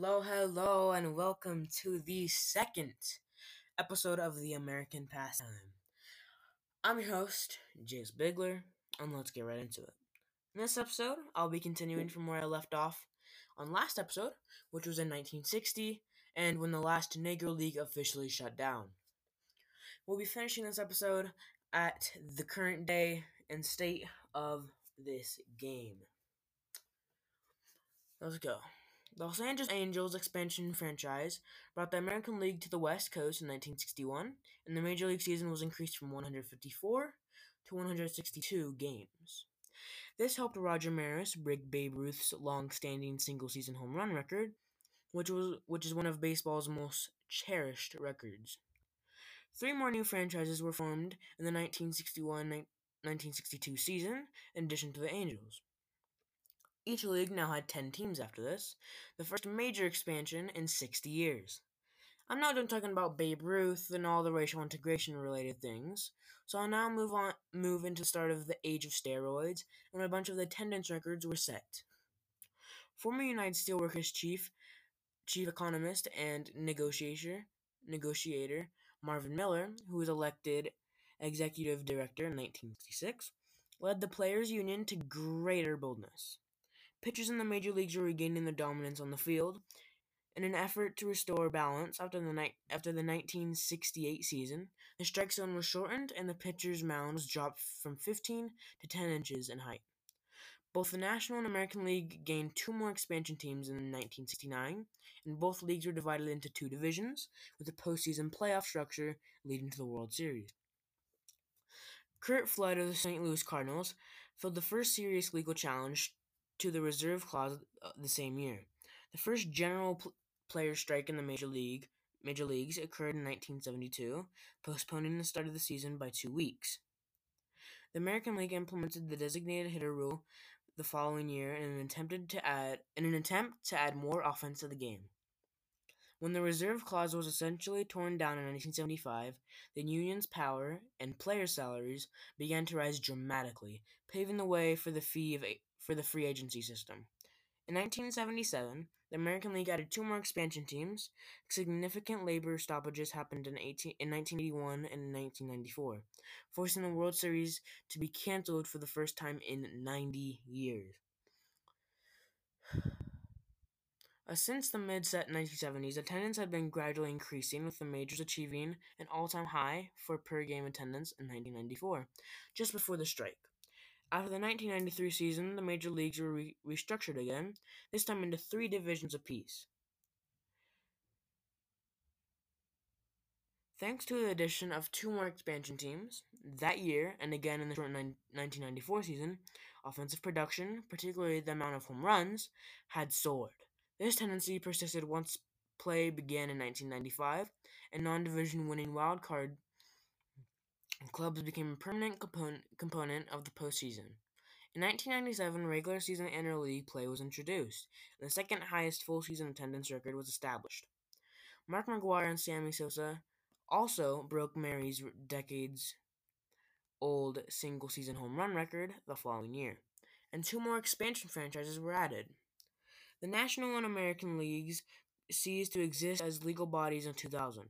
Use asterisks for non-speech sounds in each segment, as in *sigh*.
Hello, hello, and welcome to the second episode of the American Pastime. I'm your host, Jace Bigler, and let's get right into it. In this episode, I'll be continuing from where I left off on last episode, which was in 1960, and when the last Negro League officially shut down. We'll be finishing this episode at the current day and state of this game. Let's go. The Los Angeles Angels expansion franchise brought the American League to the West Coast in 1961, and the Major League season was increased from 154 to 162 games. This helped Roger Maris break Babe Ruth's long-standing single-season home run record, which was which is one of baseball's most cherished records. Three more new franchises were formed in the 1961-1962 season, in addition to the Angels. Each league now had 10 teams after this, the first major expansion in 60 years. I'm not done talking about Babe Ruth and all the racial integration related things, so I'll now move on move into the start of the age of steroids and a bunch of the attendance records were set. Former United Steelworkers chief chief economist and negotiator negotiator Marvin Miller, who was elected executive director in 1966, led the players union to greater boldness. Pitchers in the major leagues were regaining their dominance on the field. In an effort to restore balance after the after the 1968 season, the strike zone was shortened and the pitcher's mound was dropped from 15 to 10 inches in height. Both the National and American League gained two more expansion teams in 1969, and both leagues were divided into two divisions, with a postseason playoff structure leading to the World Series. Curt Flood of the St. Louis Cardinals filled the first serious legal challenge to the reserve clause uh, the same year. The first general pl- player strike in the major league major leagues occurred in 1972, postponing the start of the season by 2 weeks. The American League implemented the designated hitter rule the following year in an attempt to add in an attempt to add more offense to the game. When the reserve clause was essentially torn down in 1975, the union's power and player salaries began to rise dramatically, paving the way for the fee of for the free agency system. In 1977, the American League added two more expansion teams. Significant labor stoppages happened in, 18, in 1981 and 1994, forcing the World Series to be canceled for the first time in 90 years. *sighs* Uh, since the mid 1970s, attendance had been gradually increasing, with the majors achieving an all time high for per game attendance in 1994, just before the strike. After the 1993 season, the major leagues were re- restructured again, this time into three divisions apiece. Thanks to the addition of two more expansion teams, that year and again in the short 1994 season, offensive production, particularly the amount of home runs, had soared. This tendency persisted once play began in 1995, and non division winning wild card clubs became a permanent component, component of the postseason. In 1997, regular season interleague play was introduced, and the second highest full season attendance record was established. Mark McGwire and Sammy Sosa also broke Maris' decades old single season home run record the following year, and two more expansion franchises were added. The National and American Leagues ceased to exist as legal bodies in 2000.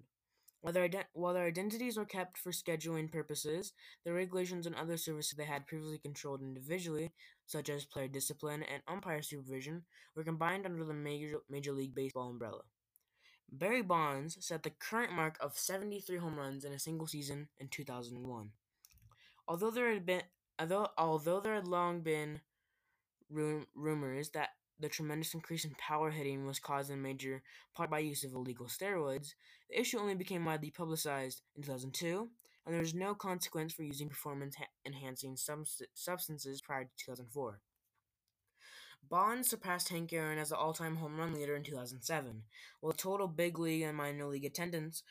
While their, ident- while their identities were kept for scheduling purposes, the regulations and other services they had previously controlled individually, such as player discipline and umpire supervision, were combined under the Major, Major League Baseball umbrella. Barry Bonds set the current mark of 73 home runs in a single season in 2001. Although there had been although although there had long been rum- rumors that the tremendous increase in power hitting was caused in major part by use of illegal steroids, the issue only became widely publicized in 2002, and there was no consequence for using performance enhancing substances prior to 2004. Bonds surpassed Hank Aaron as the all-time home run leader in 2007, while total big league and minor league attendance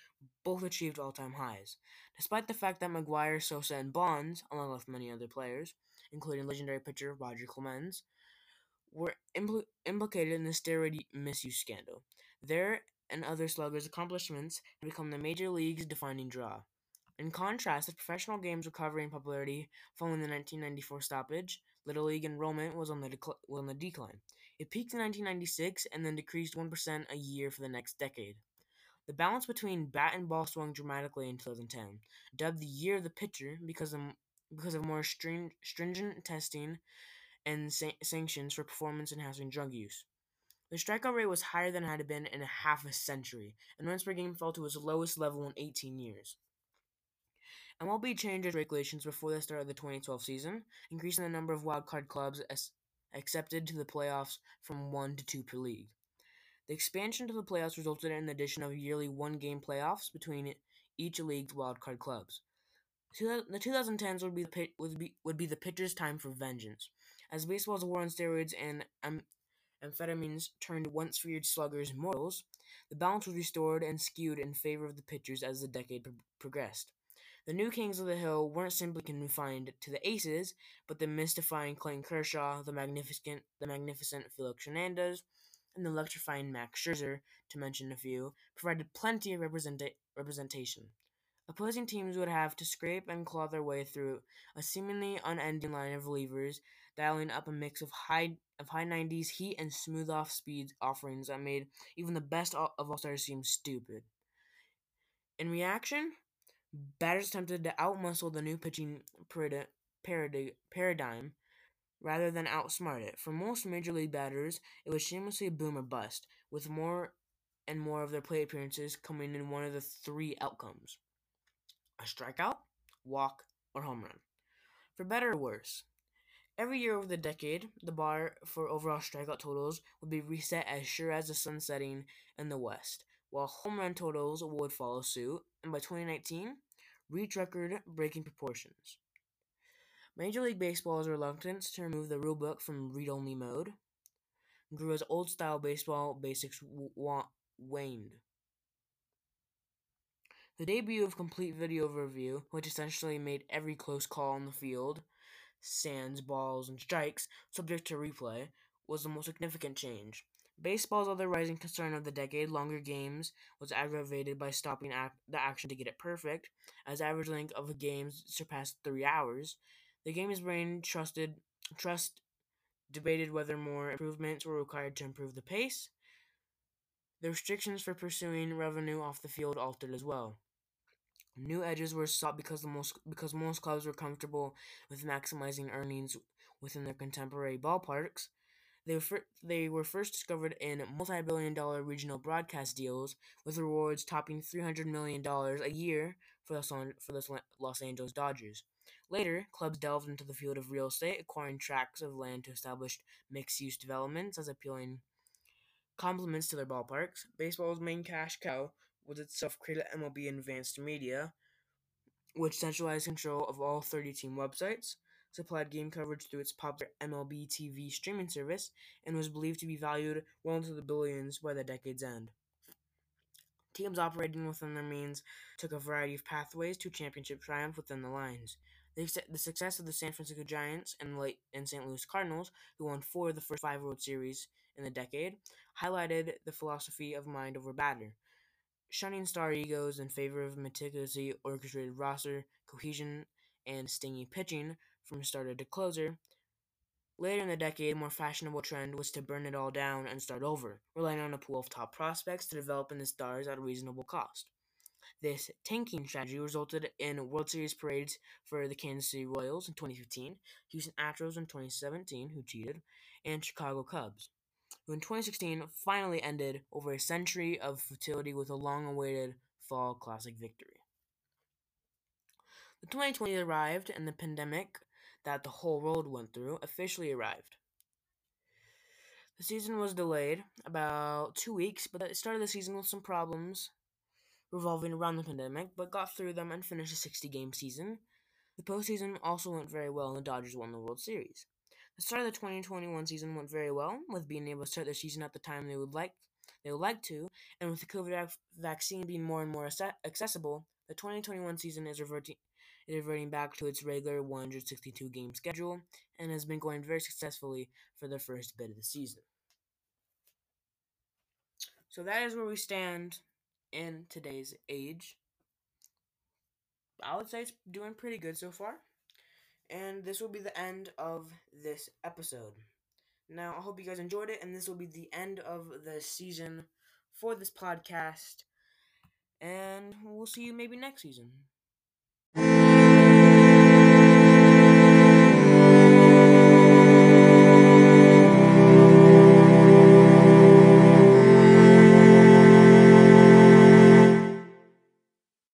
both achieved all-time highs. Despite the fact that McGwire, Sosa, and Bonds, along with many other players, including legendary pitcher Roger Clemens, were impl- implicated in the steroid misuse scandal. Their and other sluggers' accomplishments had become the major league's defining draw. In contrast, the professional game's recovery in popularity following the 1994 stoppage, Little League enrollment was on the, decl- was on the decline. It peaked in 1996 and then decreased 1% a year for the next decade. The balance between bat and ball swung dramatically in 2010, dubbed the year of the pitcher because of, because of more string, stringent testing and sa- sanctions for performance enhancing drug use. The strikeout rate was higher than it had been in a half a century, and runs per game fell to its lowest level in 18 years. MLB changed its regulations before the start of the 2012 season, increasing the number of wildcard clubs as accepted to the playoffs from one to two per league. The expansion to the playoffs resulted in the addition of yearly one-game playoffs between each league's wildcard clubs. The 2010s would be the would be would be the pitcher's time for vengeance, as baseball's war on steroids and um, amphetamines turned once feared sluggers mortals. The balance was restored and skewed in favor of the pitchers as the decade pro- progressed. The new Kings of the Hill weren't simply confined to the aces, but the mystifying Clayton Kershaw, the magnificent, the magnificent Felix Hernandez, and the electrifying Max Scherzer, to mention a few, provided plenty of representa- representation. Opposing teams would have to scrape and claw their way through a seemingly unending line of relievers, dialing up a mix of high of high 90s heat and smooth off speed offerings that made even the best of all stars seem stupid. In reaction, batters attempted to outmuscle the new pitching paradigm rather than outsmart it. For most major league batters, it was shamelessly boom or bust, with more and more of their play appearances coming in one of the three outcomes a strikeout, walk, or home run. For better or worse, every year over the decade, the bar for overall strikeout totals would be reset as sure as the sun setting in the West, while home run totals would follow suit, and by 2019, reach record breaking proportions. Major League Baseball's reluctance to remove the rulebook from read only mode grew as old style baseball basics w- waned. The debut of Complete Video Review, which essentially made every close call on the field, sands, balls, and strikes subject to replay, was the most significant change. Baseball's other rising concern of the decade, longer games, was aggravated by stopping ac- the action to get it perfect, as average length of a game surpassed three hours. The game's brain trusted trust debated whether more improvements were required to improve the pace. The restrictions for pursuing revenue off the field altered as well. New edges were sought because the most because most clubs were comfortable with maximizing earnings within their contemporary ballparks. They were, fir- they were first discovered in multi-billion dollar regional broadcast deals, with rewards topping $300 million a year for the, for the Los Angeles Dodgers. Later, clubs delved into the field of real estate, acquiring tracts of land to establish mixed-use developments as appealing complements to their ballparks. Baseball's main cash cow was its self-created MLB Advanced Media, which centralized control of all 30 team websites, supplied game coverage through its popular MLB TV streaming service, and was believed to be valued well into the billions by the decade's end. Teams operating within their means took a variety of pathways to championship triumph within the lines. The success of the San Francisco Giants and, late, and St. Louis Cardinals, who won four of the first five World Series in the decade, highlighted the philosophy of mind over batter, shunning star egos in favor of meticulously orchestrated roster cohesion and stingy pitching from starter to closer. Later in the decade, a more fashionable trend was to burn it all down and start over, relying on a pool of top prospects to develop in the stars at a reasonable cost. This tanking strategy resulted in World Series parades for the Kansas City Royals in 2015, Houston Astros in 2017, who cheated, and Chicago Cubs who in 2016 finally ended over a century of futility with a long awaited Fall Classic victory. The 2020 arrived, and the pandemic that the whole world went through officially arrived. The season was delayed about two weeks, but it started the season with some problems revolving around the pandemic, but got through them and finished a 60 game season. The postseason also went very well, and the Dodgers won the World Series. The start of the 2021 season went very well, with being able to start their season at the time they would like they would like to, and with the COVID vaccine being more and more accessible, the 2021 season is reverting is reverting back to its regular 162 game schedule and has been going very successfully for the first bit of the season. So that is where we stand in today's age. I would say it's doing pretty good so far. And this will be the end of this episode. Now, I hope you guys enjoyed it, and this will be the end of the season for this podcast. And we'll see you maybe next season.